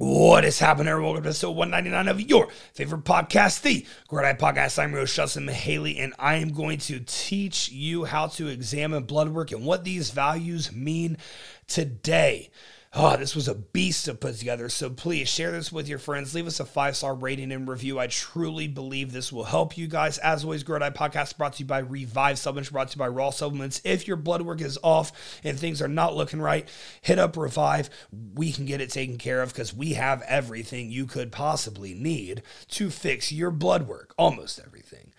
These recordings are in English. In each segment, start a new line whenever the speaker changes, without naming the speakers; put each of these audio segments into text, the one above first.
What is happening? Welcome to episode 199 of your favorite podcast, the Great Eye Podcast. I'm Rose Shelson Haley, and I am going to teach you how to examine blood work and what these values mean today. Oh, this was a beast to put together. So please share this with your friends. Leave us a five star rating and review. I truly believe this will help you guys. As always, Grow Eye Podcast brought to you by Revive Supplements, brought to you by Raw Supplements. If your blood work is off and things are not looking right, hit up Revive. We can get it taken care of because we have everything you could possibly need to fix your blood work. Almost everything.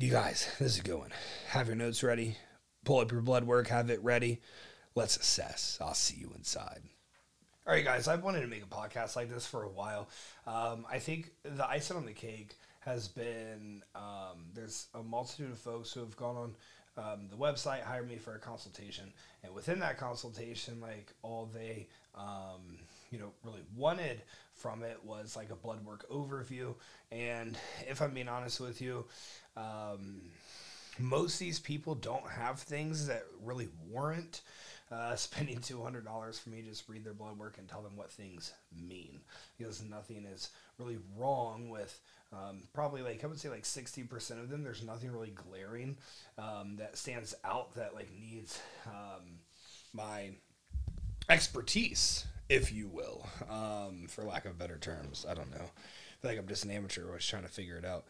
You guys, this is going. Have your notes ready. Pull up your blood work. Have it ready. Let's assess. I'll see you inside. All right, guys, I've wanted to make a podcast like this for a while. Um, I think the icing on the cake has been um, there's a multitude of folks who have gone on um, the website, hired me for a consultation, and within that consultation, like all they um, you know really wanted from it was like a blood work overview. And if I'm being honest with you, um, most of these people don't have things that really warrant uh, spending $200 for me to just read their blood work and tell them what things mean. Because nothing is really wrong with um, probably like, I would say like 60% of them. There's nothing really glaring um, that stands out that like needs um, my expertise, if you will, um, for lack of better terms. I don't know. I feel like I'm just an amateur. I was trying to figure it out.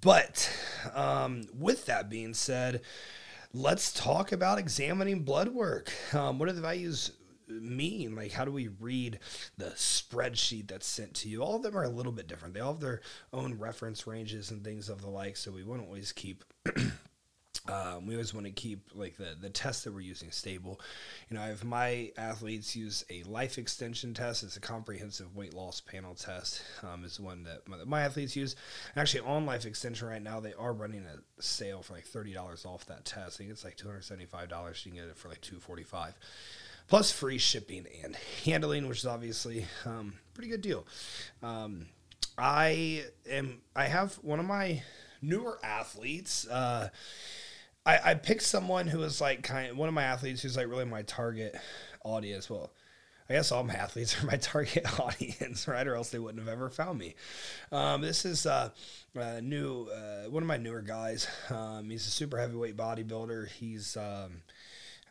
But um, with that being said, let's talk about examining blood work. Um, what do the values mean? Like, how do we read the spreadsheet that's sent to you? All of them are a little bit different. They all have their own reference ranges and things of the like. So we won't always keep um, we always want to keep like the the test that we're using stable. You know, I have my athletes use a life extension test. It's a comprehensive weight loss panel test. Um, is one that my, my, athletes use. actually, on life extension right now, they are running a sale for like thirty dollars off that test. I think it's like two hundred seventy five dollars. You can get it for like two forty five, plus free shipping and handling, which is obviously um, pretty good deal. Um, I am. I have one of my newer athletes. Uh, I, I picked someone who was like kind of one of my athletes who's like really my target audience. Well, I guess all my athletes are my target audience, right? Or else they wouldn't have ever found me. Um, this is uh, new, uh, one of my newer guys. Um, he's a super heavyweight bodybuilder. He's um,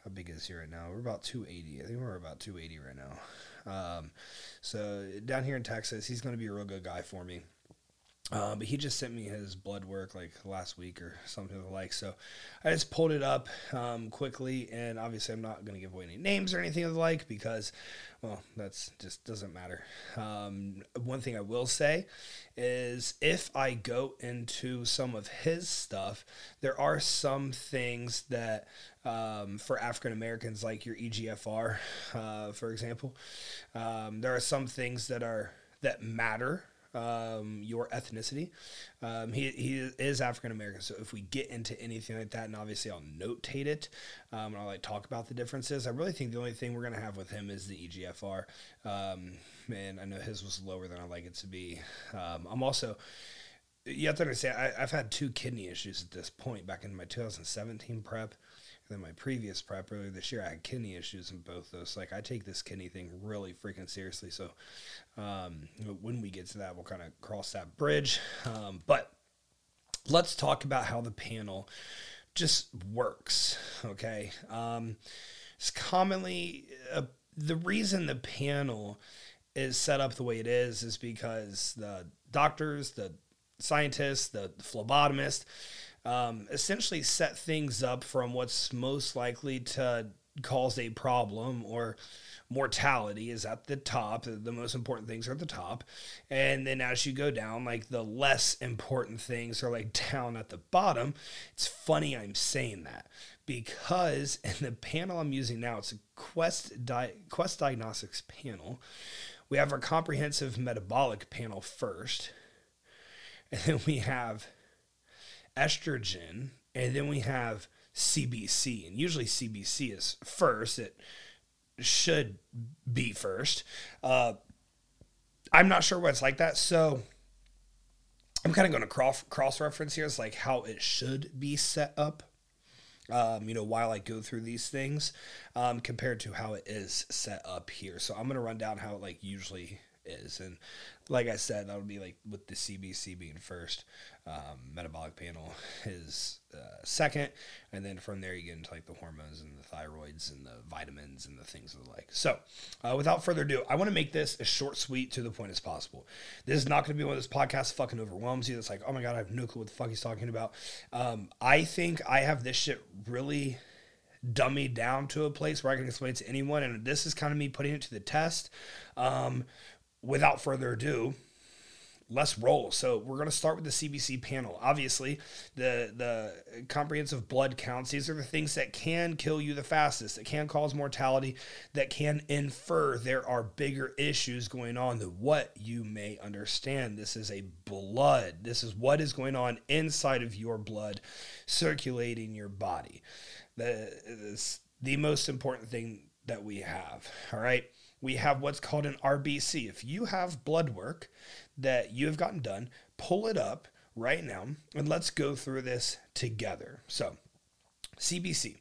how big is he right now? We're about 280. I think we're about 280 right now. Um, so down here in Texas, he's going to be a real good guy for me. Uh, but he just sent me his blood work like last week or something like. So i just pulled it up um, quickly and obviously i'm not going to give away any names or anything of the like because well that's just doesn't matter. Um, one thing i will say is if i go into some of his stuff there are some things that um, for african americans like your egfr uh, for example um, there are some things that are that matter um, your ethnicity. Um, he, he is African American, so if we get into anything like that, and obviously I'll notate it, um, and I'll like talk about the differences. I really think the only thing we're gonna have with him is the EGFR. Um, and I know his was lower than I like it to be. Um, I'm also you have to understand I, have had two kidney issues at this point back in my 2017 prep then my previous prep earlier this year, I had kidney issues in both those. Like I take this kidney thing really freaking seriously. So um, when we get to that, we'll kind of cross that bridge. Um, but let's talk about how the panel just works. Okay, um, it's commonly uh, the reason the panel is set up the way it is is because the doctors, the scientists, the phlebotomist um, essentially set things up from what's most likely to cause a problem or mortality is at the top the most important things are at the top. And then as you go down like the less important things are like down at the bottom. It's funny i'm saying that because in the panel i'm using now it's a quest Di- quest diagnostics panel. We have our comprehensive metabolic panel first, and then we have estrogen, and then we have CBC. And usually CBC is first. It should be first. Uh, I'm not sure why it's like that. So I'm kind of going to cross reference here. It's like how it should be set up. Um, you know, while I go through these things, um, compared to how it is set up here. So I'm gonna run down how it like usually is. And like I said, that would be like with the CBC being first, um, metabolic panel is uh, second, and then from there you get into like the hormones and the thyroids and the vitamins and the things of the like. So, uh, without further ado, I want to make this as short, sweet, to the point as possible. This is not going to be one of those podcasts fucking overwhelms you. It's like, oh my god, I have no clue what the fuck he's talking about. Um, I think I have this shit really dummied down to a place where I can explain it to anyone, and this is kind of me putting it to the test. Um, without further ado, let's roll. So we're going to start with the CBC panel. Obviously, the the comprehensive blood counts. These are the things that can kill you the fastest, that can cause mortality, that can infer there are bigger issues going on than what you may understand. This is a blood. This is what is going on inside of your blood, circulating your body. The the most important thing that we have. All right we have what's called an RBC. If you have blood work that you have gotten done, pull it up right now and let's go through this together. So, CBC.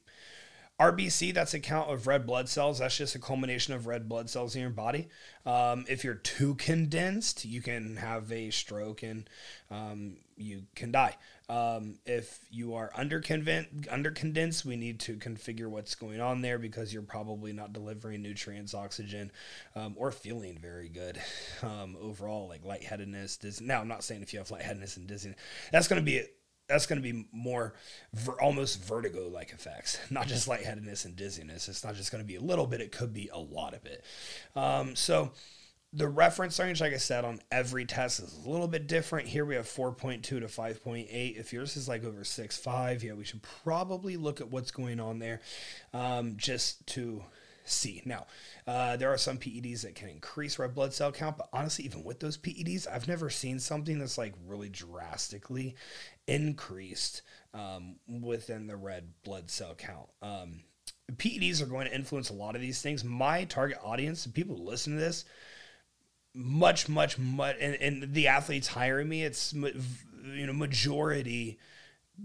RBC, that's a count of red blood cells. That's just a culmination of red blood cells in your body. Um, if you're too condensed, you can have a stroke and um, you can die. Um, if you are under condensed, we need to configure what's going on there because you're probably not delivering nutrients, oxygen, um, or feeling very good um, overall, like lightheadedness. Dizzy. Now, I'm not saying if you have lightheadedness and dizziness, that's going to be that's going to be more ver- almost vertigo like effects, not just lightheadedness and dizziness. It's not just going to be a little bit, it could be a lot of it. Um, so, the reference range, like I said, on every test is a little bit different. Here we have 4.2 to 5.8. If yours is like over 6.5, yeah, we should probably look at what's going on there um, just to see. Now, uh, there are some PEDs that can increase red blood cell count, but honestly, even with those PEDs, I've never seen something that's like really drastically increased um, within the red blood cell count. Um, PEDs are going to influence a lot of these things. My target audience, the people who listen to this, much, much, much, and, and the athletes hiring me, it's you know majority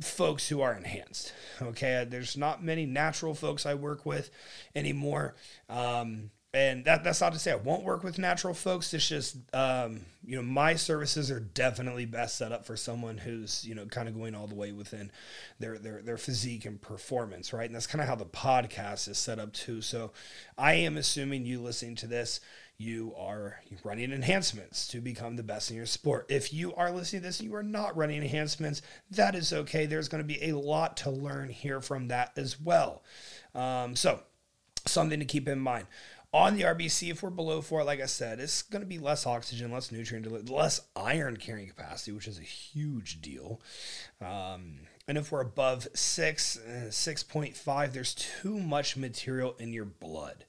folks who are enhanced. Okay, there's not many natural folks I work with anymore. Um, and that, that's not to say I won't work with natural folks. It's just, um, you know, my services are definitely best set up for someone who's, you know, kind of going all the way within their, their, their physique and performance, right? And that's kind of how the podcast is set up too. So I am assuming you listening to this, you are running enhancements to become the best in your sport. If you are listening to this and you are not running enhancements, that is okay. There's going to be a lot to learn here from that as well. Um, so, something to keep in mind. On the RBC, if we're below four, like I said, it's going to be less oxygen, less nutrient, less iron carrying capacity, which is a huge deal. Um, and if we're above six, uh, 6.5, there's too much material in your blood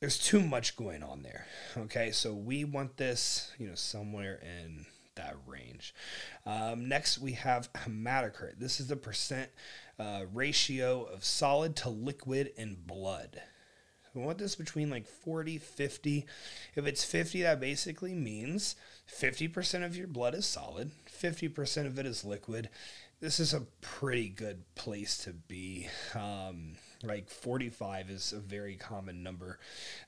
there's too much going on there. Okay, so we want this, you know, somewhere in that range. Um, next, we have hematocrit. This is the percent uh, ratio of solid to liquid in blood. We want this between like 40, 50. If it's 50, that basically means 50% of your blood is solid, 50% of it is liquid. This is a pretty good place to be. Um, like 45 is a very common number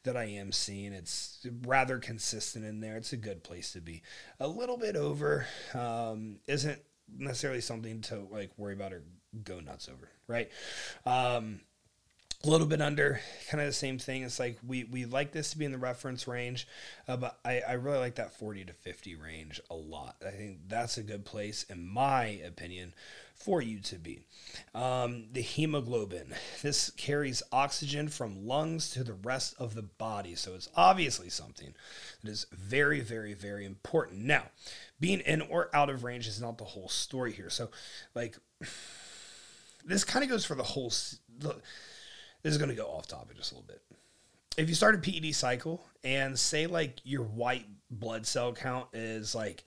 that I am seeing. It's rather consistent in there. It's a good place to be. A little bit over um, isn't necessarily something to like worry about or go nuts over, right? Um, a little bit under, kind of the same thing. It's like we we like this to be in the reference range, uh, but I, I really like that 40 to 50 range a lot. I think that's a good place, in my opinion, for you to be. Um, the hemoglobin. This carries oxygen from lungs to the rest of the body. So it's obviously something that is very, very, very important. Now, being in or out of range is not the whole story here. So, like, this kind of goes for the whole. The, this is going to go off topic just a little bit. if you start a PED cycle and say like your white blood cell count is like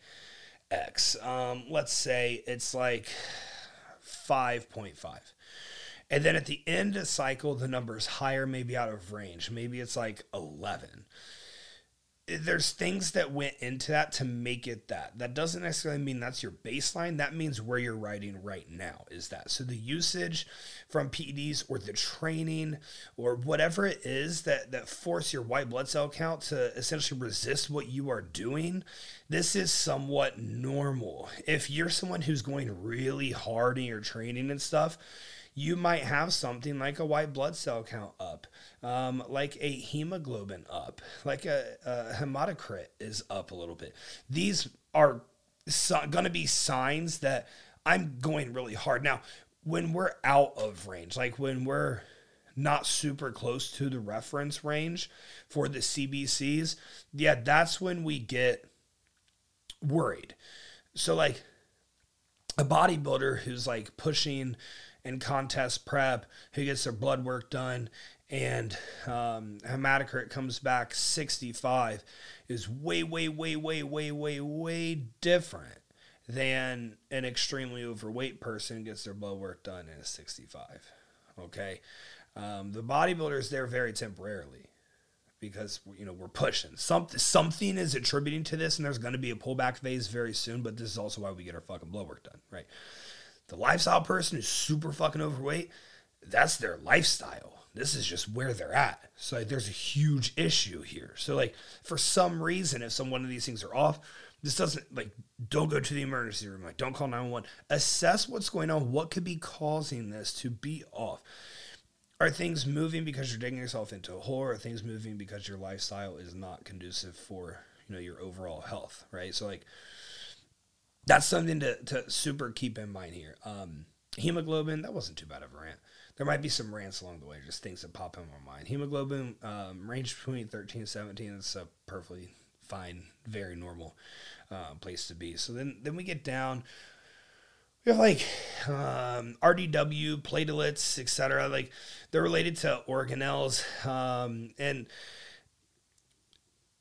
X, um, let's say it's like 5.5. And then at the end of cycle, the number is higher, maybe out of range. Maybe it's like 11 there's things that went into that to make it that. That doesn't necessarily mean that's your baseline. That means where you're writing right now is that. So the usage from PEDs or the training or whatever it is that that force your white blood cell count to essentially resist what you are doing, this is somewhat normal. If you're someone who's going really hard in your training and stuff, you might have something like a white blood cell count up, um, like a hemoglobin up, like a, a hematocrit is up a little bit. These are so, going to be signs that I'm going really hard. Now, when we're out of range, like when we're not super close to the reference range for the CBCs, yeah, that's when we get worried. So, like, a bodybuilder who's like pushing in contest prep who gets their blood work done and um, hematocrit comes back 65 is way, way, way, way, way, way, way different than an extremely overweight person gets their blood work done and is 65. Okay. Um, the bodybuilders there very temporarily because you know we're pushing something something is attributing to this and there's going to be a pullback phase very soon but this is also why we get our fucking blood work done right the lifestyle person who's super fucking overweight, that's their lifestyle. This is just where they're at. So like, there's a huge issue here. So like for some reason, if some one of these things are off, this doesn't like don't go to the emergency room. Like don't call 911. Assess what's going on. What could be causing this to be off? Are things moving because you're digging yourself into a hole? Or are things moving because your lifestyle is not conducive for you know your overall health? Right. So like that's something to, to super keep in mind here. Um, hemoglobin, that wasn't too bad of a rant. There might be some rants along the way, just things that pop in my mind. Hemoglobin um, range between 13 and 17. It's a perfectly fine, very normal uh, place to be. So then, then we get down. We have like um, RDW, platelets, etc. Like they're related to organelles, um, and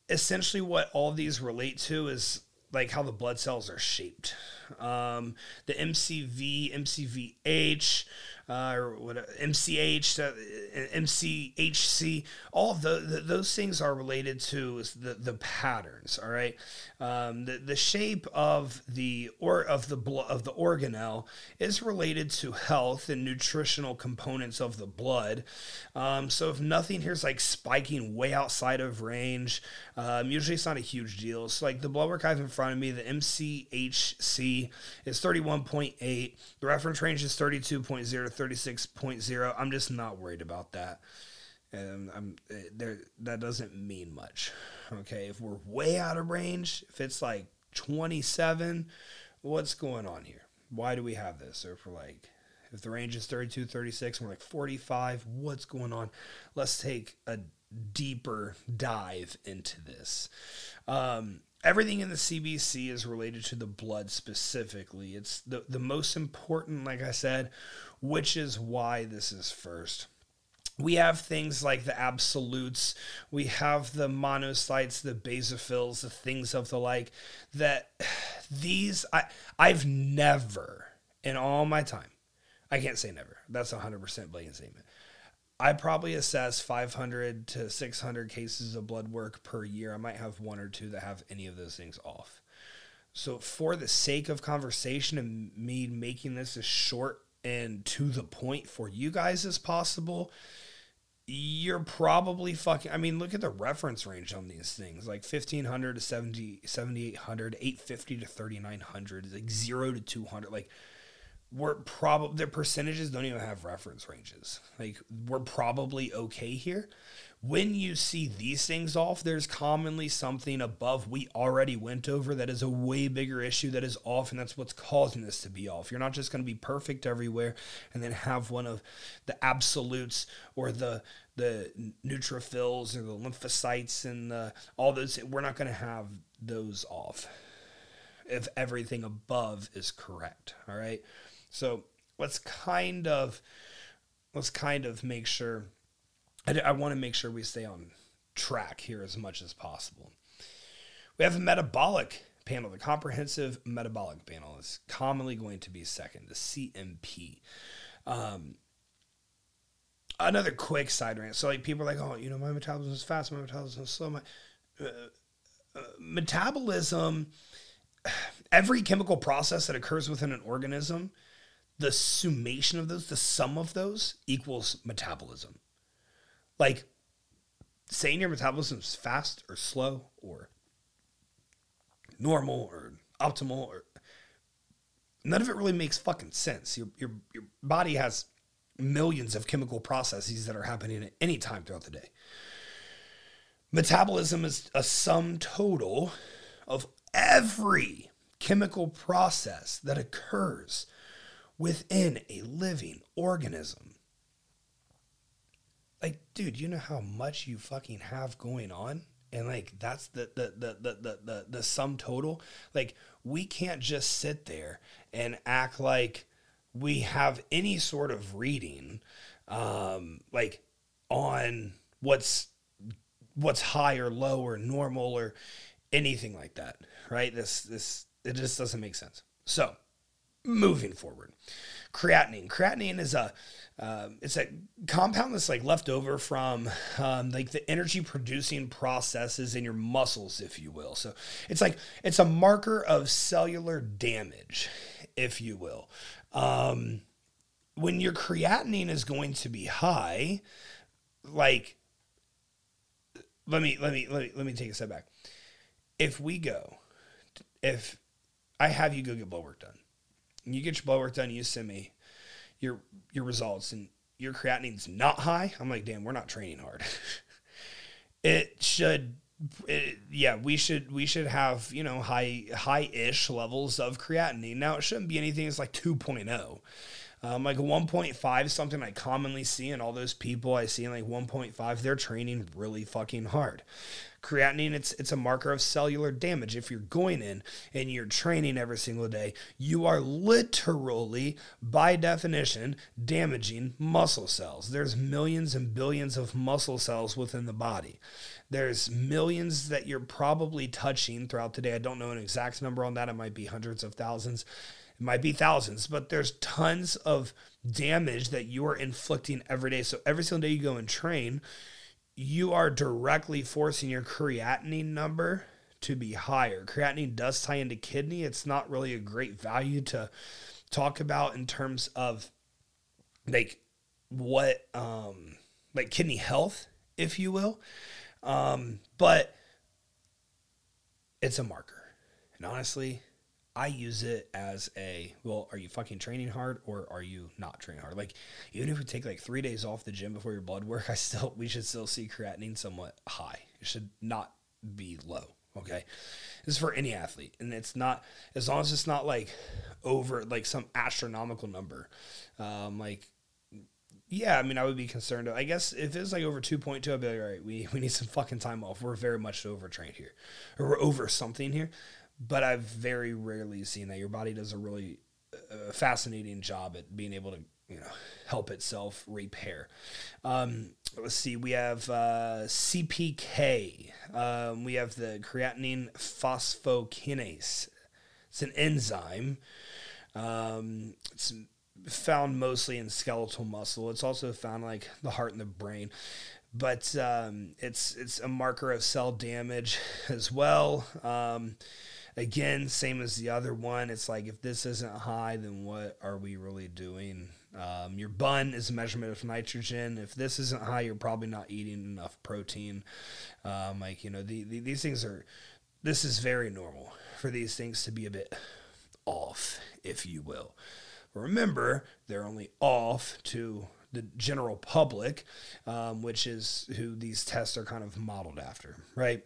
essentially what all these relate to is like how the blood cells are shaped. Um, the MCV, MCVH, uh, or what MCH, uh, MCHC, all the, the, those things are related to the, the patterns. All right, um, the the shape of the or of the blood of the organelle is related to health and nutritional components of the blood. Um, so if nothing here is like spiking way outside of range, um, usually it's not a huge deal. So like the blood work I have in front of me, the MCHC is 31.8. The reference range is 32.0 36.0. I'm just not worried about that. And I'm eh, there that doesn't mean much. Okay, if we're way out of range, if it's like 27, what's going on here? Why do we have this? Or if we're like if the range is 32, 36, and we're like 45, what's going on? Let's take a deeper dive into this. Um, everything in the CBC is related to the blood specifically. It's the, the most important, like I said, which is why this is first. We have things like the absolutes, we have the monocytes, the basophils, the things of the like that these I I've never in all my time. I can't say never. That's a 100% blatant statement. I probably assess 500 to 600 cases of blood work per year. I might have one or two that have any of those things off. So, for the sake of conversation and me making this as short and to the point for you guys as possible, you're probably fucking. I mean, look at the reference range on these things like 1500 to 70, 7800, 850 to 3900, like 0 to 200. Like, we're probably their percentages don't even have reference ranges. Like, we're probably okay here when you see these things off, there's commonly something above we already went over that is a way bigger issue that is off, and that's what's causing this to be off. You're not just going to be perfect everywhere and then have one of the absolutes or the the neutrophils and the lymphocytes and the, all those. We're not going to have those off if everything above is correct. All right, so let's kind of let's kind of make sure I, I want to make sure we stay on track here as much as possible. We have a metabolic panel. The comprehensive metabolic panel is commonly going to be second, the CMP. Um, another quick side rant. So, like, people are like, oh, you know, my metabolism is fast, my metabolism is slow. My uh, uh, metabolism, every chemical process that occurs within an organism, the summation of those, the sum of those equals metabolism. Like, saying your metabolism is fast or slow or normal or optimal or none of it really makes fucking sense. Your your your body has millions of chemical processes that are happening at any time throughout the day. Metabolism is a sum total of every chemical process that occurs within a living organism. Like, dude, you know how much you fucking have going on? and like that's the the, the the the the the sum total like we can't just sit there and act like we have any sort of reading um like on what's what's high or low or normal or anything like that right this this it just doesn't make sense so moving forward creatinine creatinine is a um, it's a compound that's like left over from um, like the energy producing processes in your muscles, if you will. So it's like it's a marker of cellular damage, if you will. Um, when your creatinine is going to be high, like let me let me let me let me take a step back. If we go, if I have you go get blood work done, you get your blood work done, you send me your your results and your creatinine's not high, I'm like, damn, we're not training hard. it should it, yeah, we should we should have, you know, high high-ish levels of creatinine. Now it shouldn't be anything that's like 2.0. Um, like 1.5 is something I commonly see, in all those people I see in like 1.5, they're training really fucking hard. Creatinine, it's it's a marker of cellular damage. If you're going in and you're training every single day, you are literally, by definition, damaging muscle cells. There's millions and billions of muscle cells within the body. There's millions that you're probably touching throughout the day. I don't know an exact number on that. It might be hundreds of thousands. It might be thousands, but there's tons of damage that you are inflicting every day. So every single day you go and train, you are directly forcing your creatinine number to be higher. Creatinine does tie into kidney. It's not really a great value to talk about in terms of like what um like kidney health, if you will. Um, but it's a marker. And honestly, I use it as a well, are you fucking training hard or are you not training hard? Like, even if we take like three days off the gym before your blood work, I still we should still see creatinine somewhat high. It should not be low. Okay. This is for any athlete. And it's not as long as it's not like over like some astronomical number. Um, like yeah, I mean, I would be concerned. I guess if it's like over 2.2, I'd be like, all right, we, we need some fucking time off. We're very much overtrained here, or we're over something here but I've very rarely seen that. Your body does a really uh, fascinating job at being able to you know help itself repair. Um, let's see, we have uh, CPK. Um, we have the creatinine phosphokinase. It's an enzyme. Um, it's found mostly in skeletal muscle. It's also found like the heart and the brain but um, it's it's a marker of cell damage as well. Um, again, same as the other one. It's like if this isn't high, then what are we really doing? Um, your bun is a measurement of nitrogen. If this isn't high, you're probably not eating enough protein. Um, like you know, the, the, these things are. This is very normal for these things to be a bit off, if you will. Remember, they're only off to the general public, um, which is who these tests are kind of modeled after, right?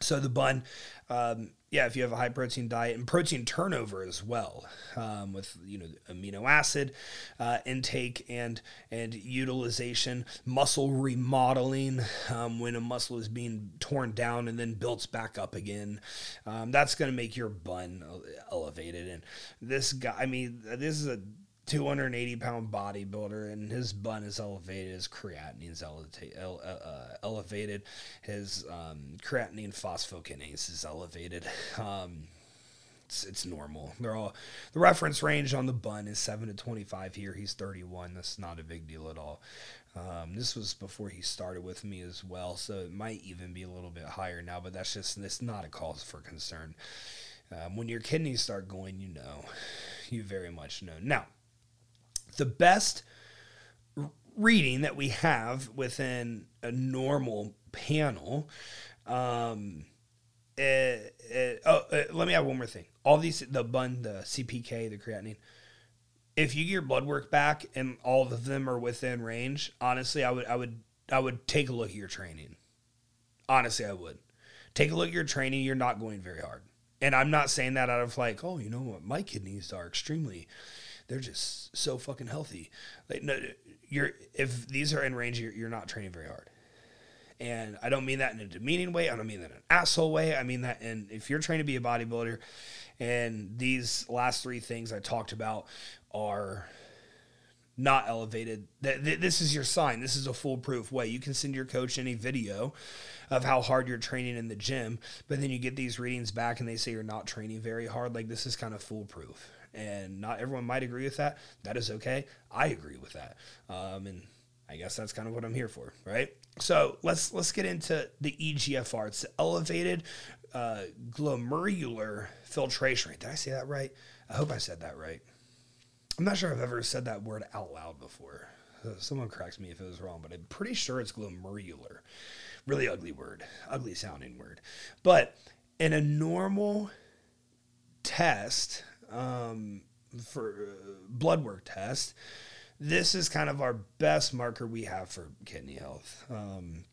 So the bun, um, yeah, if you have a high protein diet and protein turnover as well, um, with you know amino acid uh, intake and and utilization, muscle remodeling um, when a muscle is being torn down and then built back up again, um, that's going to make your bun elevated. And this guy, I mean, this is a 280 pound bodybuilder, and his bun is elevated, his creatinine is ele- uh, elevated, his um, creatinine phosphokinase is elevated. Um, it's, it's normal. They're all the reference range on the bun is seven to 25 here. He's 31. That's not a big deal at all. Um, this was before he started with me as well, so it might even be a little bit higher now. But that's just it's not a cause for concern. Um, when your kidneys start going, you know, you very much know. Now, the best reading that we have within a normal panel. Um, uh, uh, oh, uh, let me add one more thing. All these, the bun, the CPK, the creatinine. If you get your blood work back and all of them are within range, honestly, I would, I would, I would take a look at your training. Honestly, I would take a look at your training. You're not going very hard, and I'm not saying that out of like, oh, you know what, my kidneys are extremely, they're just so fucking healthy. Like, no, you're if these are in range, you're, you're not training very hard. And I don't mean that in a demeaning way. I don't mean that in an asshole way. I mean that in if you're trying to be a bodybuilder and these last three things I talked about are not elevated, th- th- this is your sign. This is a foolproof way. You can send your coach any video of how hard you're training in the gym, but then you get these readings back and they say you're not training very hard. Like this is kind of foolproof. And not everyone might agree with that. That is okay. I agree with that. Um, and I guess that's kind of what I'm here for, right? So let's let's get into the EGFR. It's the elevated uh, glomerular filtration rate. Did I say that right? I hope I said that right. I'm not sure I've ever said that word out loud before. Uh, someone corrects me if it was wrong, but I'm pretty sure it's glomerular. Really ugly word, ugly sounding word. But in a normal test um, for uh, blood work test, this is kind of our best marker we have for kidney health. Um,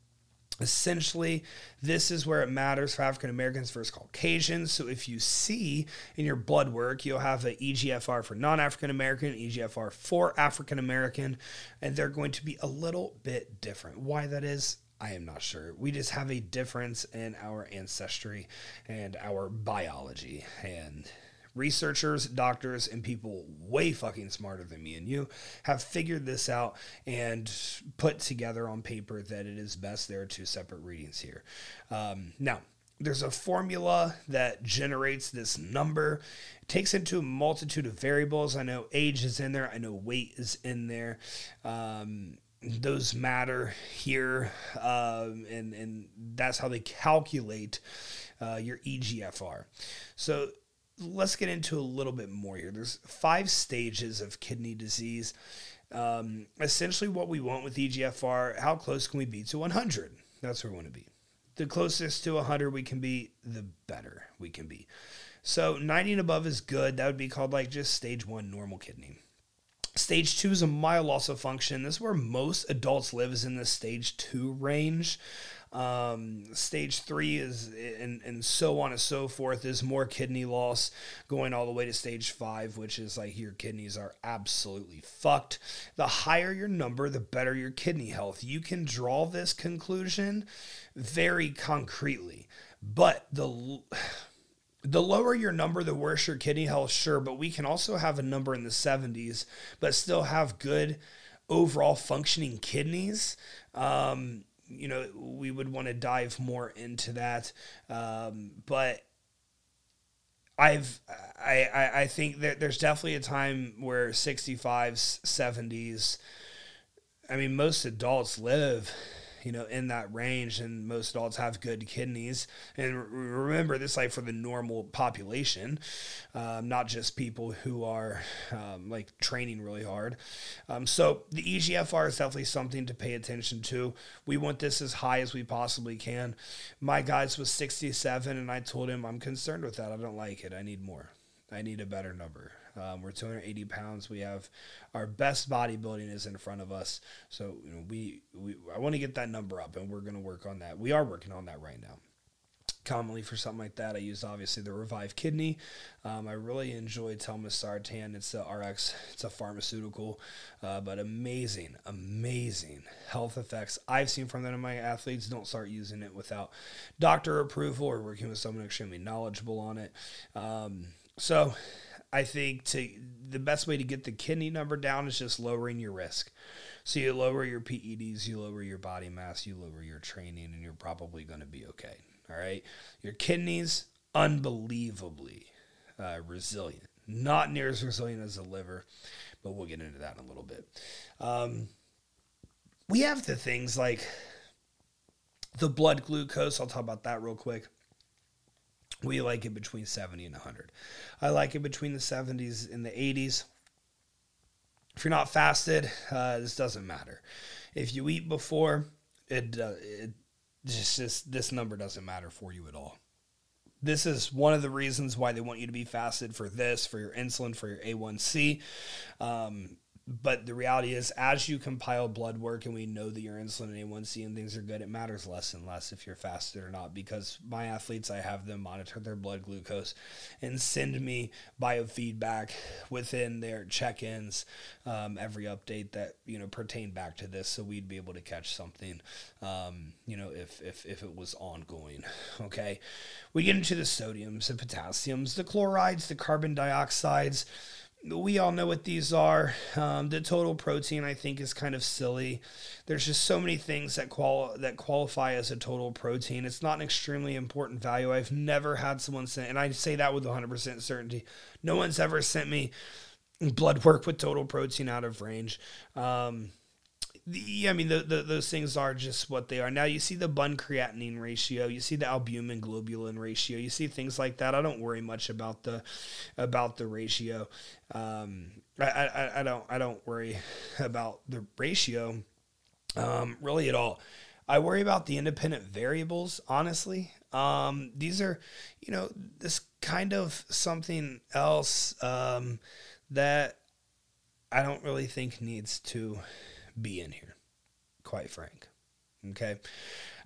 essentially, this is where it matters for African Americans versus Caucasians. So if you see in your blood work, you'll have an EGFR for non African American, EGFR for African American, and they're going to be a little bit different. Why that is, I am not sure. We just have a difference in our ancestry and our biology. And researchers, doctors, and people way fucking smarter than me and you have figured this out and put together on paper that it is best. There are two separate readings here. Um, now, there's a formula that generates this number it takes into a multitude of variables i know age is in there i know weight is in there um, those matter here um, and and that's how they calculate uh, your egfr so let's get into a little bit more here. There's five stages of kidney disease. Um, essentially, what we want with EGFR, how close can we be to 100? That's where we want to be. The closest to 100 we can be, the better we can be. So 90 and above is good. That would be called like just stage one normal kidney. Stage two is a mild loss of function. This is where most adults live is in the stage two range. Um, stage three is, and, and so on and so forth, is more kidney loss going all the way to stage five, which is like your kidneys are absolutely fucked. The higher your number, the better your kidney health. You can draw this conclusion very concretely, but the the lower your number, the worse your kidney health, sure, but we can also have a number in the 70s, but still have good overall functioning kidneys. Um, you know, we would want to dive more into that. Um, but I've I, I, I think that there's definitely a time where 65s, 70s, I mean, most adults live you know, in that range, and most adults have good kidneys. And remember, this like for the normal population, um, not just people who are um, like training really hard. Um, so the EGFR is definitely something to pay attention to. We want this as high as we possibly can. My guys was 67, and I told him I'm concerned with that. I don't like it. I need more. I need a better number. Um, we're 280 pounds. We have our best bodybuilding is in front of us. So you know, we, we I want to get that number up, and we're going to work on that. We are working on that right now. Commonly for something like that, I use obviously the Revive Kidney. Um, I really enjoy Telmisartan. It's the RX. It's a pharmaceutical, uh, but amazing, amazing health effects I've seen from that in my athletes. Don't start using it without doctor approval or working with someone extremely knowledgeable on it. Um, so I think to the best way to get the kidney number down is just lowering your risk. So you lower your PEDs, you lower your body mass, you lower your training, and you're probably going to be okay. All right. Your kidneys, unbelievably uh, resilient. Not near as resilient as the liver, but we'll get into that in a little bit. Um, we have the things like the blood glucose. I'll talk about that real quick. We like it between 70 and 100. I like it between the 70s and the 80s. If you're not fasted, uh, this doesn't matter. If you eat before, it, uh, it just, just this number doesn't matter for you at all. This is one of the reasons why they want you to be fasted for this, for your insulin, for your A1C. Um, but the reality is, as you compile blood work and we know that your insulin and A1C and things are good, it matters less and less if you're fasted or not. Because my athletes, I have them monitor their blood glucose and send me biofeedback within their check ins, um, every update that you know pertain back to this, so we'd be able to catch something, um, you know, if, if if it was ongoing. Okay, we get into the sodiums, the potassiums, the chlorides, the carbon dioxides we all know what these are. Um, the total protein, I think, is kind of silly. There's just so many things that qual that qualify as a total protein. It's not an extremely important value. I've never had someone say, and I say that with 100% certainty. No one's ever sent me blood work with total protein out of range. Um, yeah, I mean, the, the, those things are just what they are. Now, you see the bun creatinine ratio, you see the albumin globulin ratio, you see things like that. I don't worry much about the about the ratio. Um, I, I, I don't I don't worry about the ratio um, really at all. I worry about the independent variables, honestly. Um, these are, you know, this kind of something else um, that I don't really think needs to be in here, quite frank. Okay.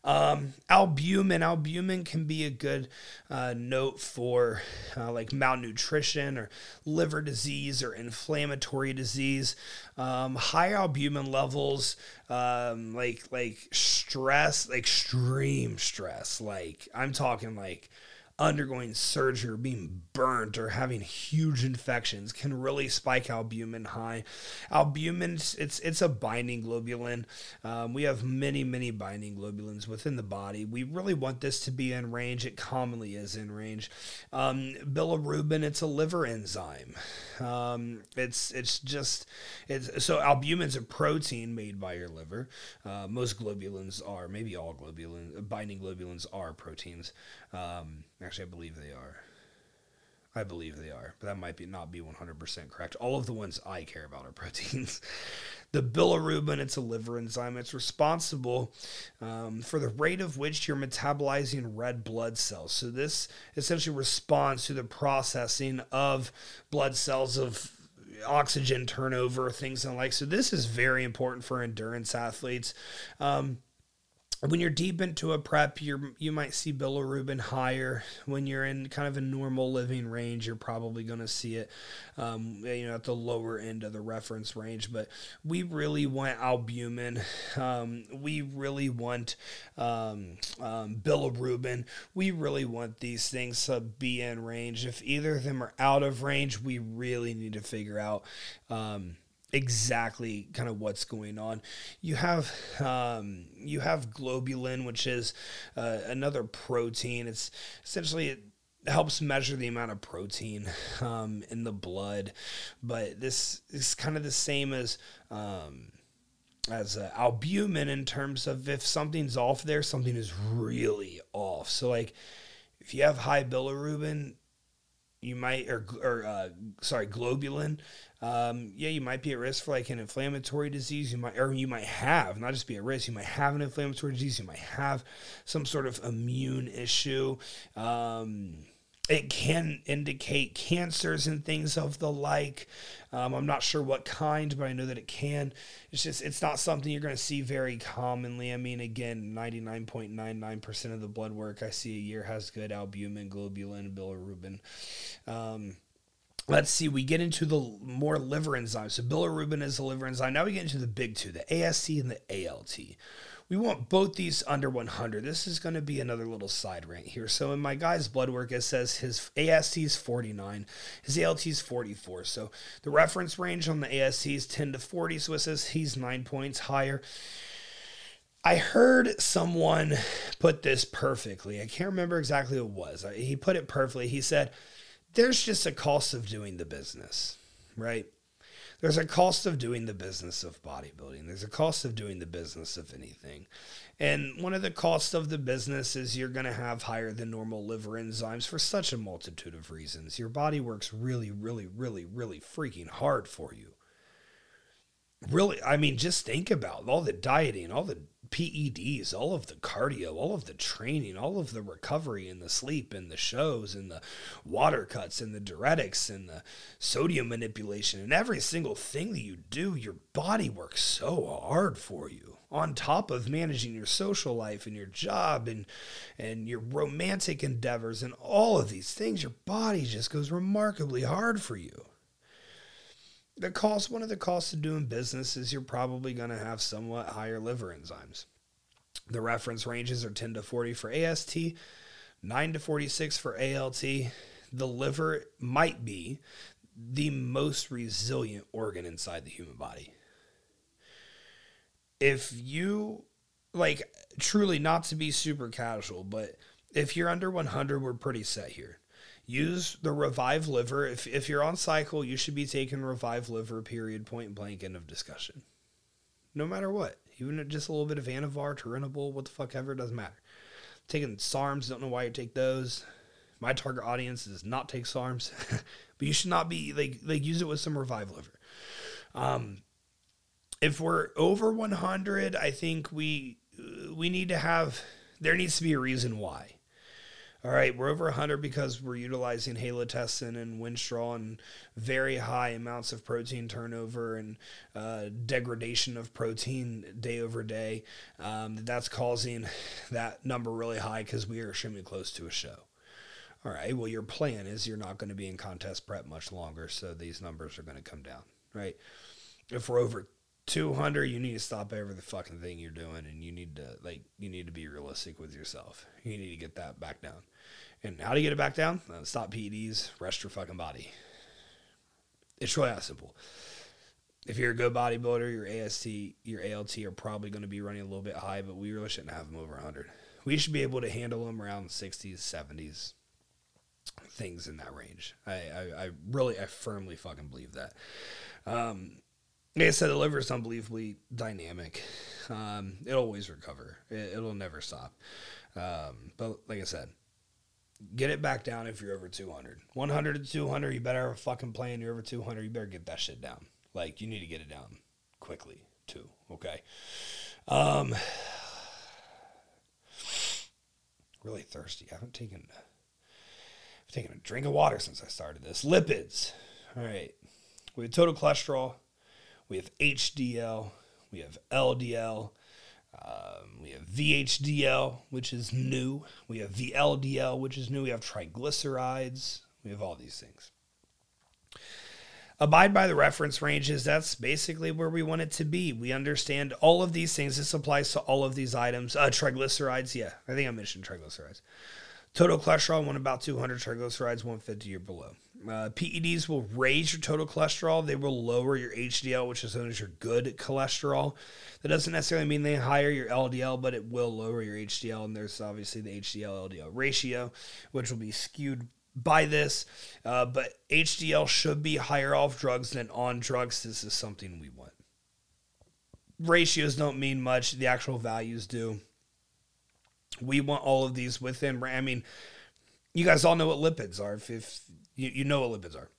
Um, albumin. Albumin can be a good uh, note for uh, like malnutrition or liver disease or inflammatory disease. Um, high albumin levels, um, like like stress, extreme stress. Like I'm talking like undergoing surgery or being burnt or having huge infections can really spike albumin high. Albumin, it's it's a binding globulin. Um, we have many many binding globulins within the body. We really want this to be in range. It commonly is in range. Um, bilirubin, it's a liver enzyme. Um, it's it's just it's so albumin's a protein made by your liver. Uh, most globulins are, maybe all globulin binding globulins are proteins. Um, actually, I believe they are. I believe they are, but that might be not be 100% correct. All of the ones I care about are proteins. the bilirubin, it's a liver enzyme. It's responsible um, for the rate of which you're metabolizing red blood cells. So this essentially responds to the processing of blood cells of oxygen turnover, things and like. So this is very important for endurance athletes. Um, when you're deep into a prep, you you might see bilirubin higher. When you're in kind of a normal living range, you're probably going to see it, um, you know, at the lower end of the reference range. But we really want albumin. Um, we really want um, um bilirubin. We really want these things to be in range. If either of them are out of range, we really need to figure out um, exactly kind of what's going on. You have um, you have globulin, which is uh, another protein. It's essentially it helps measure the amount of protein um, in the blood, but this is kind of the same as. Um, as uh, albumin in terms of if something's off there, something is really off. So like if you have high bilirubin, you might or or uh, sorry globulin um, yeah, you might be at risk for like an inflammatory disease. You might, or you might have, not just be at risk, you might have an inflammatory disease. You might have some sort of immune issue. Um, it can indicate cancers and things of the like. Um, I'm not sure what kind, but I know that it can. It's just, it's not something you're going to see very commonly. I mean, again, 99.99% of the blood work I see a year has good albumin, globulin, bilirubin. Um, let's see, we get into the more liver enzymes. So bilirubin is a liver enzyme. Now we get into the big two, the AST and the ALT. We want both these under 100. This is going to be another little side rant here. So in my guy's blood work, it says his AST is 49, his ALT is 44. So the reference range on the AST is 10 to 40. So it says he's nine points higher. I heard someone put this perfectly. I can't remember exactly what it was. He put it perfectly. He said, There's just a cost of doing the business, right? There's a cost of doing the business of bodybuilding. There's a cost of doing the business of anything. And one of the costs of the business is you're going to have higher than normal liver enzymes for such a multitude of reasons. Your body works really, really, really, really freaking hard for you. Really, I mean, just think about all the dieting, all the PEDs, all of the cardio, all of the training, all of the recovery and the sleep and the shows and the water cuts and the diuretics and the sodium manipulation and every single thing that you do, your body works so hard for you. On top of managing your social life and your job and and your romantic endeavors and all of these things, your body just goes remarkably hard for you the cost one of the costs of doing business is you're probably going to have somewhat higher liver enzymes. The reference ranges are 10 to 40 for ast 9 to 46 for alt the liver might be the most resilient organ inside the human body. If you like truly not to be super casual but if you're under 100 we're pretty set here use the revive liver. If, if you're on cycle, you should be taking revive liver, period, point blank, end of discussion. No matter what. Even just a little bit of Anavar, Turinabol, what the fuck ever, doesn't matter. Taking SARMs, don't know why you take those. My target audience does not take SARMs, but you should not be like like use it with some revive liver. Um, if we're over 100, I think we we need to have there needs to be a reason why all right, we're over 100 because we're utilizing halotestin and winstrol and very high amounts of protein turnover and uh, degradation of protein day over day. Um, that's causing that number really high because we are extremely close to a show. All right, well, your plan is you're not going to be in contest prep much longer, so these numbers are going to come down, right? If we're over 200 you need to stop every fucking thing you're doing and you need to like you need to be realistic with yourself. You need to get that back down. And how to get it back down? Uh, stop peds rest your fucking body. It's really that simple. If you're a good bodybuilder your ast your alt are probably going to be running a little bit high but we really shouldn't have them over 100 we should be able to handle them around 60s 70s things in that range. I i, I really i firmly fucking believe that. Um, like I said, the liver is unbelievably dynamic. Um, it'll always recover. It, will never stop. Um, but like I said, get it back down if you're over 200. 100 to 200, you better have a fucking plan. You're over 200, you better get that shit down. Like, you need to get it down quickly, too. Okay. Um, really thirsty. I haven't taken, I've taken a drink of water since I started this. Lipids. All right. We have total cholesterol we have HDL, we have LDL, um, we have VHDL, which is new. We have VLDL, which is new. We have triglycerides. We have all these things. Abide by the reference ranges. That's basically where we want it to be. We understand all of these things. This applies to all of these items. Uh, triglycerides, yeah, I think I mentioned triglycerides. Total cholesterol, one about 200, triglycerides 150 or below. Uh, PEDs will raise your total cholesterol. They will lower your HDL, which is known as your good cholesterol. That doesn't necessarily mean they higher your LDL, but it will lower your HDL. And there's obviously the HDL LDL ratio, which will be skewed by this. Uh, but HDL should be higher off drugs than on drugs. This is something we want. Ratios don't mean much, the actual values do. We want all of these within. I mean, you guys all know what lipids are. If, if you, you know what lipids are.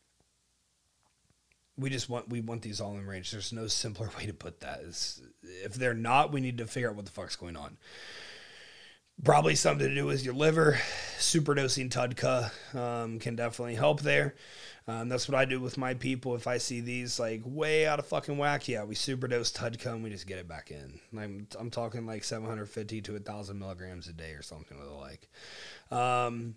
We just want we want these all in range. There's no simpler way to put that. Is if they're not, we need to figure out what the fuck's going on. Probably something to do with your liver. Superdosing TUDCA um, can definitely help there. Um, that's what I do with my people. If I see these like way out of fucking whack, yeah, we superdose TUDCA and we just get it back in. I'm, I'm talking like 750 to 1,000 milligrams a day or something of the like. Um,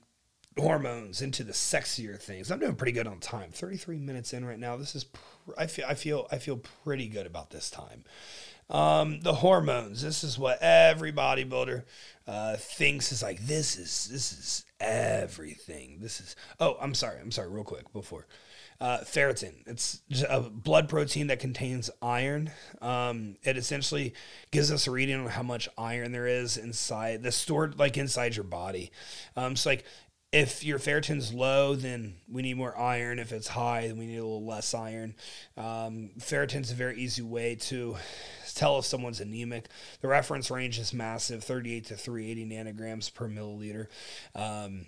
hormones into the sexier things. I'm doing pretty good on time. 33 minutes in right now. This is pr- I feel I feel I feel pretty good about this time. Um, the hormones. This is what every bodybuilder uh, thinks is like. This is this is everything. This is. Oh, I'm sorry. I'm sorry. Real quick before. Uh, ferritin. It's a blood protein that contains iron. Um, it essentially gives us a reading on how much iron there is inside, the stored like inside your body. Um, so like if your ferritin's low, then we need more iron. If it's high, then we need a little less iron. Um, ferritin's a very easy way to tell if someone's anemic. The reference range is massive 38 to 380 nanograms per milliliter. Um,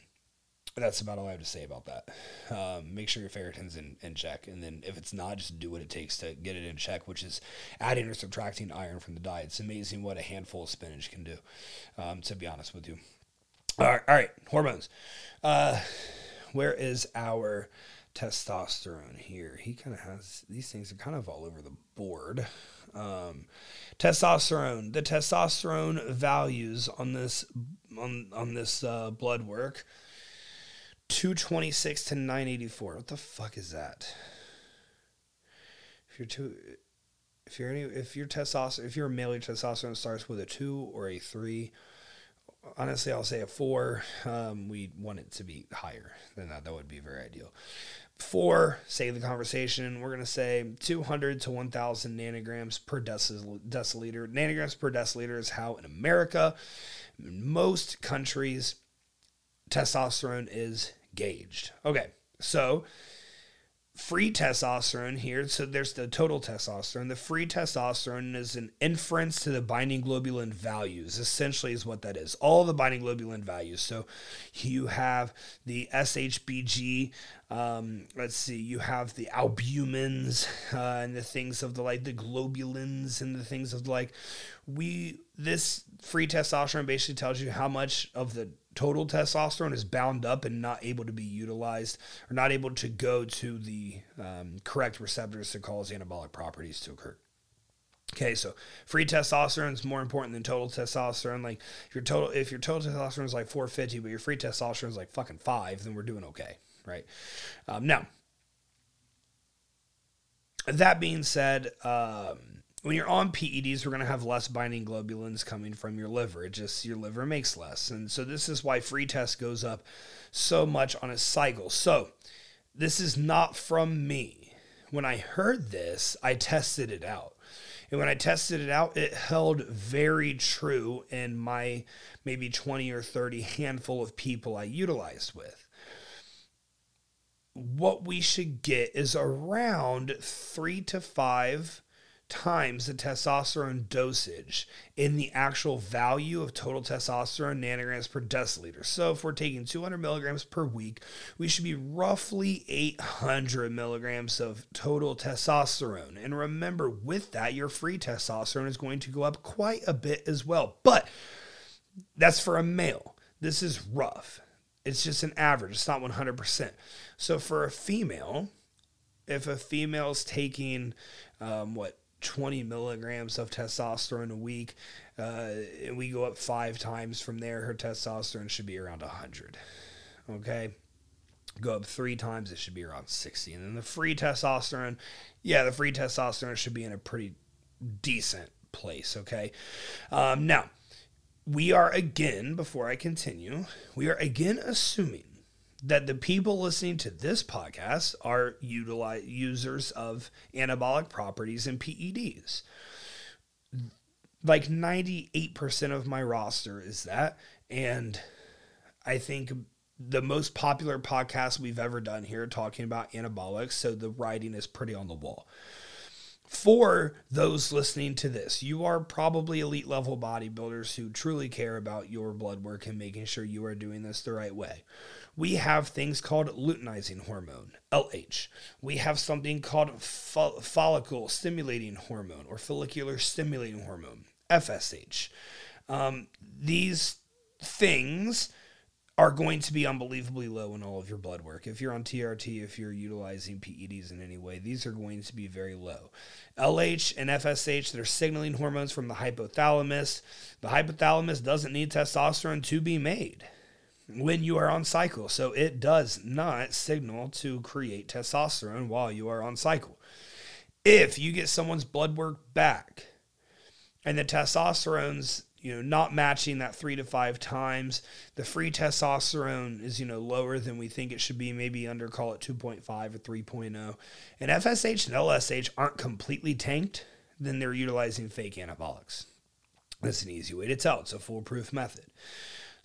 that's about all I have to say about that. Um, make sure your ferritin's in, in check. And then if it's not, just do what it takes to get it in check, which is adding or subtracting iron from the diet. It's amazing what a handful of spinach can do, um, to be honest with you. All right, all right, hormones. Uh, where is our testosterone here? He kind of has these things are kind of all over the board. Um, testosterone. The testosterone values on this on on this uh, blood work. 226 to 984. What the fuck is that? If you're two if you're any if your testosterone if you're male your testosterone starts with a 2 or a 3 honestly, I'll say a four. Um, we want it to be higher than that. That would be very ideal. Four, save the conversation. We're going to say 200 to 1,000 nanograms per deciliter. Nanograms per deciliter is how in America, in most countries, testosterone is gauged. Okay, so free testosterone here. So there's the total testosterone. The free testosterone is an inference to the binding globulin values, essentially, is what that is. All the binding globulin values. So you have the SHBG. Um, let's see, you have the albumins uh, and the things of the like, the globulins and the things of the like. We, this free testosterone basically tells you how much of the total testosterone is bound up and not able to be utilized or not able to go to the um, correct receptors to cause anabolic properties to occur. Okay, so free testosterone is more important than total testosterone. Like if your total if your total testosterone is like 450, but your free testosterone is like fucking five, then we're doing okay, right? Um, now, that being said, um, when you're on PEDs, we're going to have less binding globulins coming from your liver. It just, your liver makes less. And so this is why free test goes up so much on a cycle. So this is not from me. When I heard this, I tested it out. And when I tested it out, it held very true in my maybe 20 or 30 handful of people I utilized with. What we should get is around three to five times the testosterone dosage in the actual value of total testosterone nanograms per deciliter. So if we're taking 200 milligrams per week, we should be roughly 800 milligrams of total testosterone. And remember, with that, your free testosterone is going to go up quite a bit as well. But that's for a male. This is rough. It's just an average. It's not 100%. So for a female, if a female's taking um, what 20 milligrams of testosterone a week, uh, and we go up five times from there, her testosterone should be around 100. Okay? Go up three times, it should be around 60. And then the free testosterone, yeah, the free testosterone should be in a pretty decent place. Okay? Um, now, we are again, before I continue, we are again assuming that the people listening to this podcast are utilize, users of anabolic properties and PEDs. Like 98% of my roster is that. And I think the most popular podcast we've ever done here talking about anabolics. So the writing is pretty on the wall. For those listening to this, you are probably elite level bodybuilders who truly care about your blood work and making sure you are doing this the right way we have things called luteinizing hormone, LH. We have something called fo- follicle stimulating hormone or follicular stimulating hormone, FSH. Um, these things are going to be unbelievably low in all of your blood work. If you're on TRT, if you're utilizing PEDs in any way, these are going to be very low. LH and FSH, they're signaling hormones from the hypothalamus. The hypothalamus doesn't need testosterone to be made when you are on cycle. So it does not signal to create testosterone while you are on cycle. If you get someone's blood work back and the testosterone's you know not matching that three to five times the free testosterone is you know lower than we think it should be maybe under call it 2.5 or 3.0 and fsh and lsh aren't completely tanked then they're utilizing fake anabolics that's an easy way to tell it's a foolproof method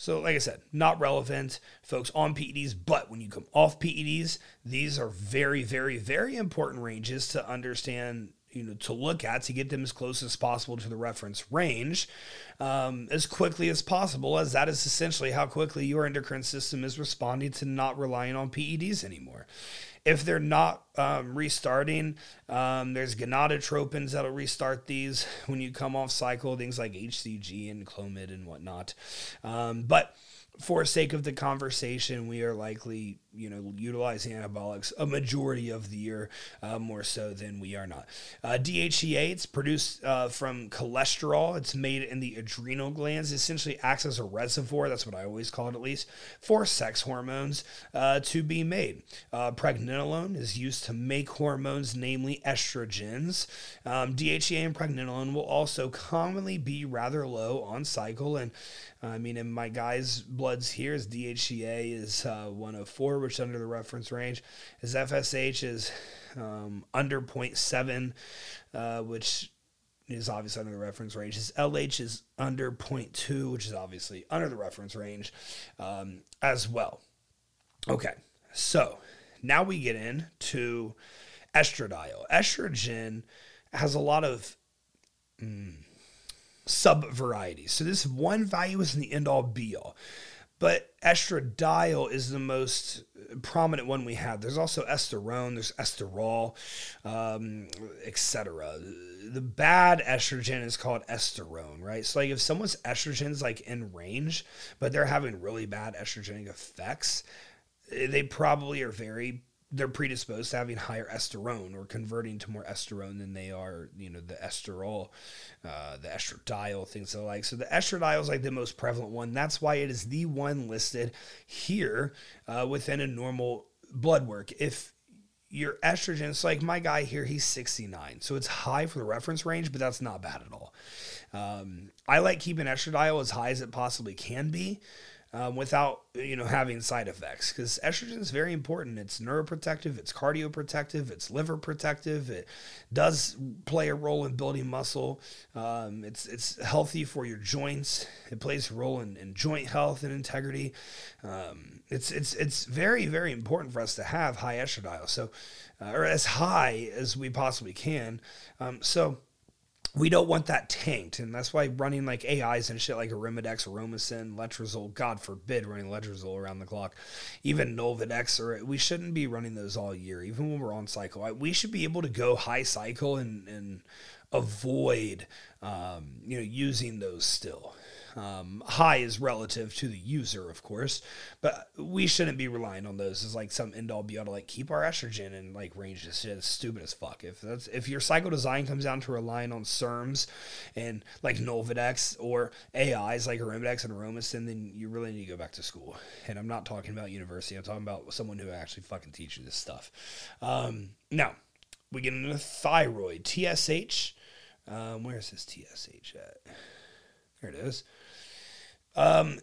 so, like I said, not relevant, folks, on PEDs. But when you come off PEDs, these are very, very, very important ranges to understand you know to look at to get them as close as possible to the reference range um, as quickly as possible as that is essentially how quickly your endocrine system is responding to not relying on PEDs anymore if they're not um, restarting um, there's gonadotropins that'll restart these when you come off cycle things like HCG and Clomid and whatnot. Um, but for sake of the conversation, we are likely, you know, utilizing anabolics a majority of the year, uh, more so than we are not. Uh, DHEA, it's produced uh, from cholesterol. It's made in the adrenal glands. It essentially acts as a reservoir. That's what I always call it, at least, for sex hormones uh, to be made. Uh, pregnenolone is used to make hormones, namely estrogens. Um, DHEA and pregnenolone will also commonly be rather low on cycle and I mean, in my guy's bloods here, DHEA is uh, 104, which is under the reference range. His FSH is um, under 0.7, uh, which is obviously under the reference range. His LH is under 0.2, which is obviously under the reference range um, as well. Okay, so now we get into estradiol. Estrogen has a lot of. Mm, sub varieties. So this one value is the end all be all. But estradiol is the most prominent one we have. There's also esterone, there's esterol, um, etc. The bad estrogen is called esterone, right? So like if someone's estrogen is like in range, but they're having really bad estrogenic effects, they probably are very they're predisposed to having higher esterone or converting to more esterone than they are, you know, the esterol, uh, the estradiol, things like. So the estradiol is like the most prevalent one. That's why it is the one listed here uh, within a normal blood work. If your estrogen, it's like my guy here, he's 69. So it's high for the reference range, but that's not bad at all. Um, I like keeping estradiol as high as it possibly can be um, without you know having side effects because estrogen is very important. It's neuroprotective it's cardioprotective it's liver protective. It does play a role in building muscle. Um, it's it's healthy for your joints. It plays a role in, in joint health and integrity. Um, it's it's it's very very important for us to have high estradiol so uh, or as high as we possibly can. Um, so we don't want that tanked, and that's why running like AIs and shit like Arimidex, Aromasin, Letrozole, God forbid running Letrozole around the clock, even Nolvadex, or we shouldn't be running those all year, even when we're on cycle. We should be able to go high cycle and and avoid um, you know using those still. Um, high is relative to the user, of course, but we shouldn't be relying on those as like some end all be all to like keep our estrogen and like range. This shit is stupid as fuck. If that's if your cycle design comes down to relying on SERMs and like Nolvadex or AIs like Arimidex and Aromasin, then you really need to go back to school. And I'm not talking about university. I'm talking about someone who actually fucking teaches this stuff. Um, now we get into thyroid TSH. Um, where is this TSH at? There it is. Um,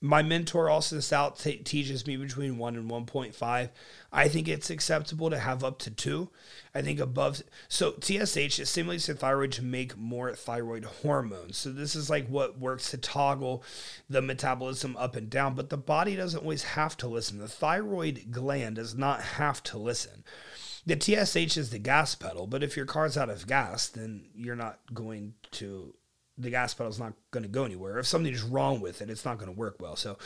my mentor also out t- teaches me between 1 and 1.5 i think it's acceptable to have up to 2 i think above so tsh it stimulates the thyroid to make more thyroid hormones. So this is like what works to toggle the metabolism up and down but the body doesn't always have to listen. The thyroid gland does not have to listen. The tsh is the gas pedal but if your car's out of gas then you're not going to the gas pedal is not going to go anywhere. If something's wrong with it, it's not going to work well. So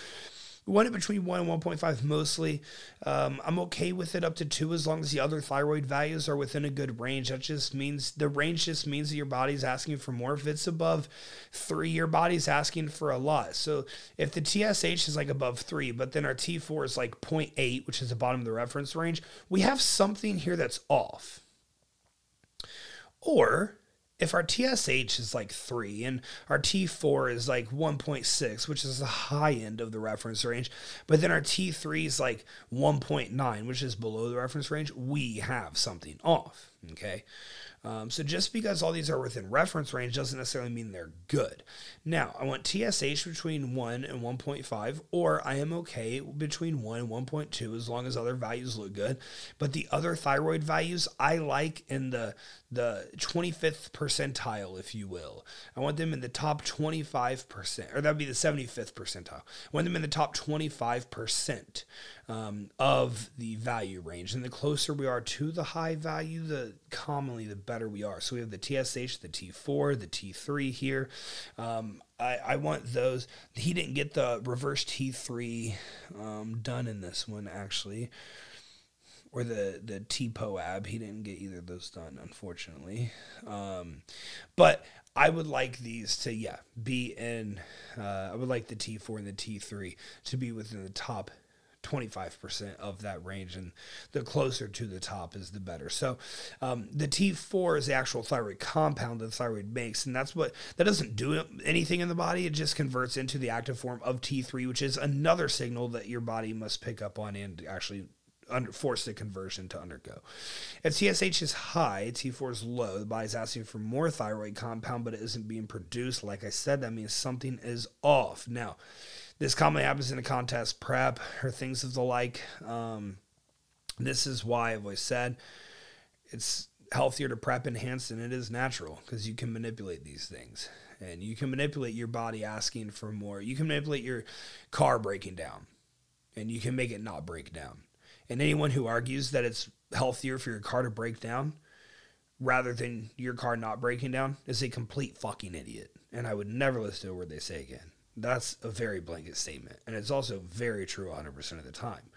one between 1 and 1.5 mostly. Um, I'm okay with it up to 2 as long as the other thyroid values are within a good range. That just means the range just means that your body's asking for more. If it's above 3, your body's asking for a lot. So if the TSH is like above 3, but then our T4 is like 0.8, which is the bottom of the reference range, we have something here that's off. Or if our TSH is like 3 and our T4 is like 1.6, which is the high end of the reference range, but then our T3 is like 1.9, which is below the reference range, we have something off. Okay. Um, so just because all these are within reference range doesn't necessarily mean they're good. Now, I want TSH between 1 and 1.5, or I am okay between 1 and 1.2 as long as other values look good. But the other thyroid values I like in the the 25th percentile, if you will. I want them in the top 25%, or that'd be the 75th percentile. I want them in the top 25% um, of the value range. And the closer we are to the high value, the commonly the better we are. So we have the TSH, the T4, the T3 here. Um, I, I, want those. He didn't get the reverse T3 um, done in this one, actually or the the TPOAB. He didn't get either of those done, unfortunately. Um, but I would like these to yeah be in. Uh, I would like the T4 and the T3 to be within the top 25% of that range and the closer to the top is the better so um, the t4 is the actual thyroid compound that the thyroid makes and that's what that doesn't do anything in the body it just converts into the active form of t3 which is another signal that your body must pick up on and actually under, force the conversion to undergo. If TSH is high, T4 is low, the body's asking for more thyroid compound, but it isn't being produced. Like I said, that means something is off. Now, this commonly happens in a contest prep or things of the like. Um, this is why I've always said it's healthier to prep enhance than it is natural because you can manipulate these things and you can manipulate your body asking for more. You can manipulate your car breaking down and you can make it not break down. And anyone who argues that it's healthier for your car to break down rather than your car not breaking down is a complete fucking idiot. And I would never listen to a word they say again. That's a very blanket statement. And it's also very true 100% of the time.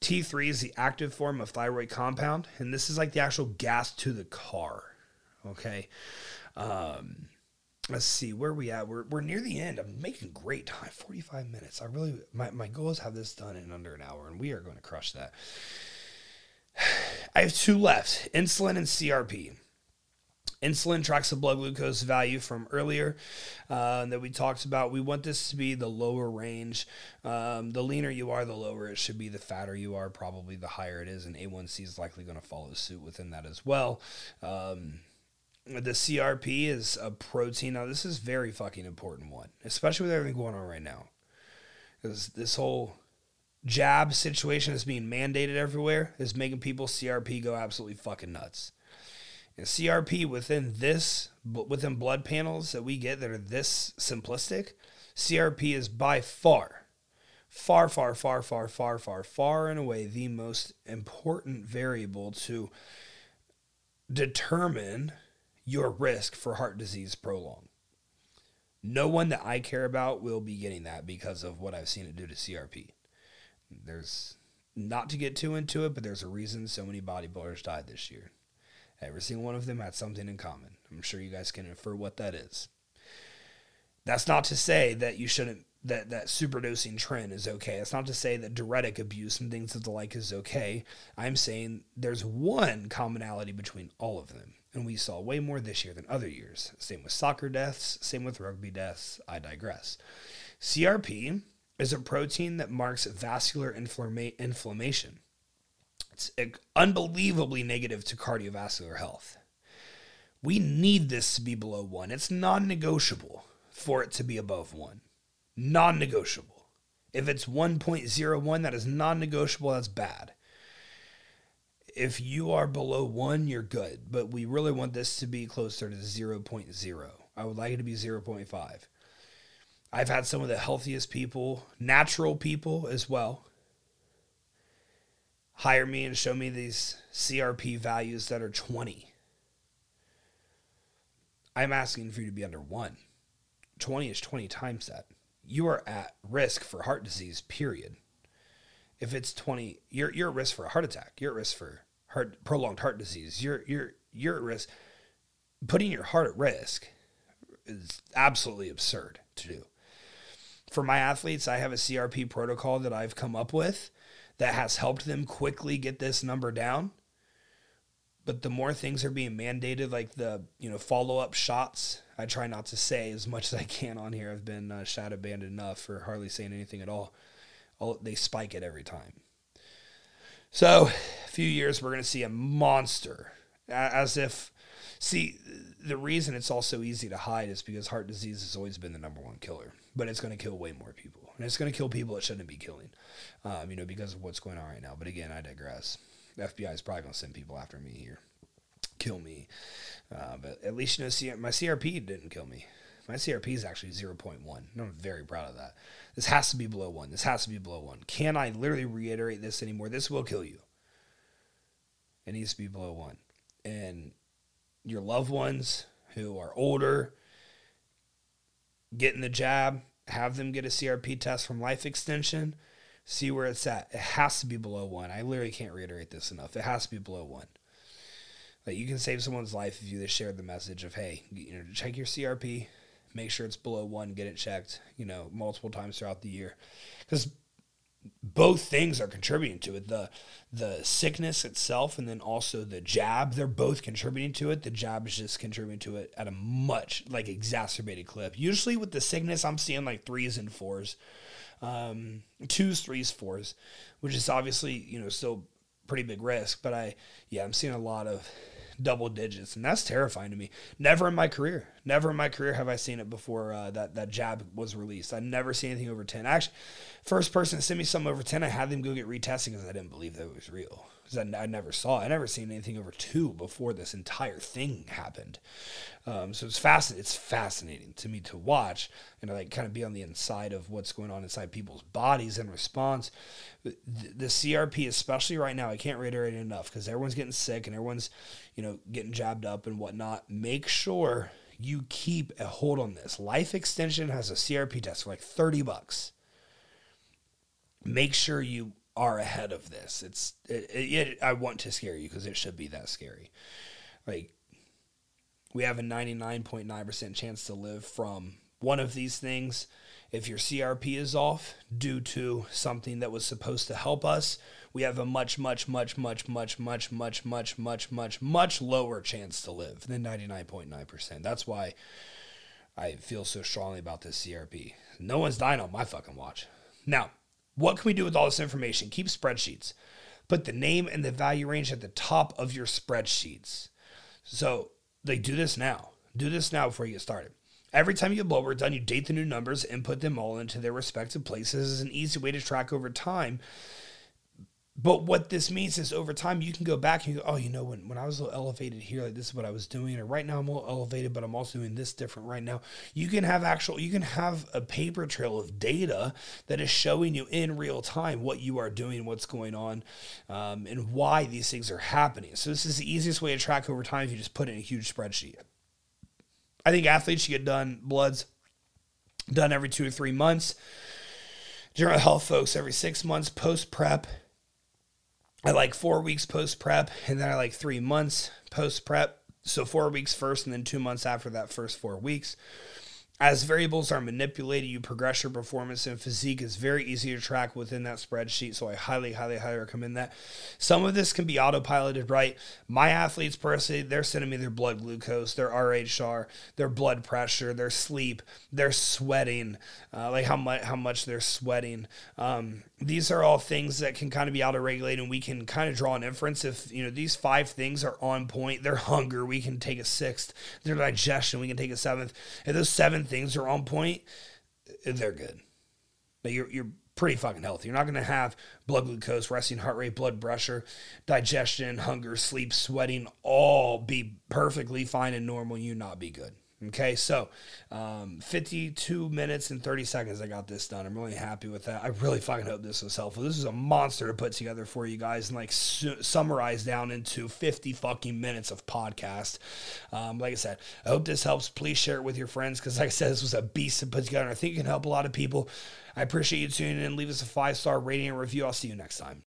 T3 is the active form of thyroid compound, and this is like the actual gas to the car. Okay. Um, let's see where we at we're, we're near the end i'm making great time 45 minutes i really my, my goal is have this done in under an hour and we are going to crush that i have two left insulin and crp insulin tracks the blood glucose value from earlier uh, that we talked about we want this to be the lower range um, the leaner you are the lower it should be the fatter you are probably the higher it is and a1c is likely going to follow suit within that as well um, the CRP is a protein. Now, this is very fucking important one, especially with everything going on right now. Because this whole jab situation is being mandated everywhere is making people CRP go absolutely fucking nuts. And CRP within this, within blood panels that we get that are this simplistic, CRP is by far, far, far, far, far, far, far, far and away the most important variable to determine your risk for heart disease prolong. No one that I care about will be getting that because of what I've seen it do to CRP. There's not to get too into it, but there's a reason so many bodybuilders died this year. Every single one of them had something in common. I'm sure you guys can infer what that is. That's not to say that you shouldn't that that superdosing trend is okay. It's not to say that diuretic abuse and things of the like is okay. I'm saying there's one commonality between all of them. And we saw way more this year than other years. Same with soccer deaths, same with rugby deaths. I digress. CRP is a protein that marks vascular inflama- inflammation. It's uh, unbelievably negative to cardiovascular health. We need this to be below one. It's non negotiable for it to be above one. Non negotiable. If it's 1.01, that is non negotiable, that's bad if you are below one, you're good. But we really want this to be closer to 0.0. I would like it to be 0.5. I've had some of the healthiest people, natural people as well, hire me and show me these CRP values that are 20. I'm asking for you to be under one. 20 is 20 times that. You are at risk for heart disease, period if it's 20 you're you're at risk for a heart attack you're at risk for heart prolonged heart disease you're you're you're at risk putting your heart at risk is absolutely absurd to do for my athletes i have a crp protocol that i've come up with that has helped them quickly get this number down. But the more things are being mandated like the you know follow-up shots i try not to say as much as i can on here. I've been uh, shadow banned enough for hardly saying anything at all. Oh they spike it every time. So, a few years, we're going to see a monster, as if see the reason it's also easy to hide is because heart disease has always been the number one killer but it's going to kill way more people and it's going to kill people it shouldn't be killing um, you know because of what's going on right now. But again i digress. The fbi is probably going to send people after me here. Kill me. Uh, but at least you know my crp didn't kill me. My crp is actually 0.1 and i'm very proud of that. This has to be below one. This has to be below one. Can i literally reiterate this anymore? This will kill you. It needs to be below one. And your loved ones who are older getting the jab, have them get a CRP test from Life Extension, see where it's at. It has to be below one. I literally can't reiterate this enough. It has to be below one. Like you can save someone's life if you just share the message of, hey, you know, check your CRP, make sure it's below one, get it checked, you know, multiple times throughout the year. Because both things are contributing to it. The the sickness itself and then also the jab they're both contributing to it. The jab is just contributing to it at a much like exacerbated clip. Usually with the sickness i'm seeing like threes and fours um, twos threes fours which is obviously you know still pretty big risk but i yeah i'm seeing a lot of double digits, and that's terrifying to me. Never in my career, never in my career have I seen it before uh, that that jab was released. I never seen anything over ten. Actually, first person to send me something over ten, I had them go get retesting because I didn't believe that it was real because I, I, never saw. I never seen anything over two before this entire thing happened. Um, so it's fascinating. It's fascinating to me to watch and like kind of be on the inside of what's going on inside people's bodies in response. The, the CRP, especially right now, I can't reiterate it enough because everyone's getting sick and everyone's you know getting jabbed up and whatnot. Make sure you keep a hold on this. Life Extension has a CRP test for like thirty bucks. Make sure you are ahead of this. It's it, it, I want to scare you because it should be that scary. Like we have a 99.9% chance to live from one of these things. If your CRP is off due to something that was supposed to help us, we have a much, much, much, much, much, much, much, much, much, much, much lower chance to live than 99.9%. That's why I feel so strongly about this CRP. No one's dying on my fucking watch. Now, what can we do with all this information? Keep spreadsheets. Put the name and the value range at the top of your spreadsheets. So they do this now. Do this now before you get started. Every time you blood work done, you date the new numbers and put them all into their respective places. is an easy way to track over time but what this means is over time you can go back and you go, oh, you know, when, when I was a little elevated here, like this is what I was doing, or right now I'm a little elevated, but I'm also doing this different right now. You can have actual, you can have a paper trail of data that is showing you in real time what you are doing, what's going on, um, and why these things are happening. So this is the easiest way to track over time if you just put in a huge spreadsheet. I think athletes should get done bloods done every two or three months. General health folks every six months post prep I like four weeks post prep, and then I like three months post prep. So four weeks first, and then two months after that first four weeks. As variables are manipulated, you progress your performance and physique is very easy to track within that spreadsheet. So I highly, highly, highly recommend that. Some of this can be autopiloted, right? My athletes personally, they're sending me their blood glucose, their RHR, their blood pressure, their sleep, their sweating, uh, like how much how much they're sweating. Um, these are all things that can kind of be auto regulated, and we can kind of draw an inference if you know these five things are on point. Their hunger, we can take a sixth. Their digestion, we can take a seventh. if those seven things are on point, they're good. But you're you're pretty fucking healthy. You're not going to have blood glucose, resting heart rate, blood pressure, digestion, hunger, sleep, sweating all be perfectly fine and normal. You not be good. Okay, so um, 52 minutes and 30 seconds. I got this done. I'm really happy with that. I really fucking hope this was helpful. This is a monster to put together for you guys and like su- summarize down into 50 fucking minutes of podcast. Um, like I said, I hope this helps. Please share it with your friends because, like I said, this was a beast to put together. I think it can help a lot of people. I appreciate you tuning in. Leave us a five star rating and review. I'll see you next time.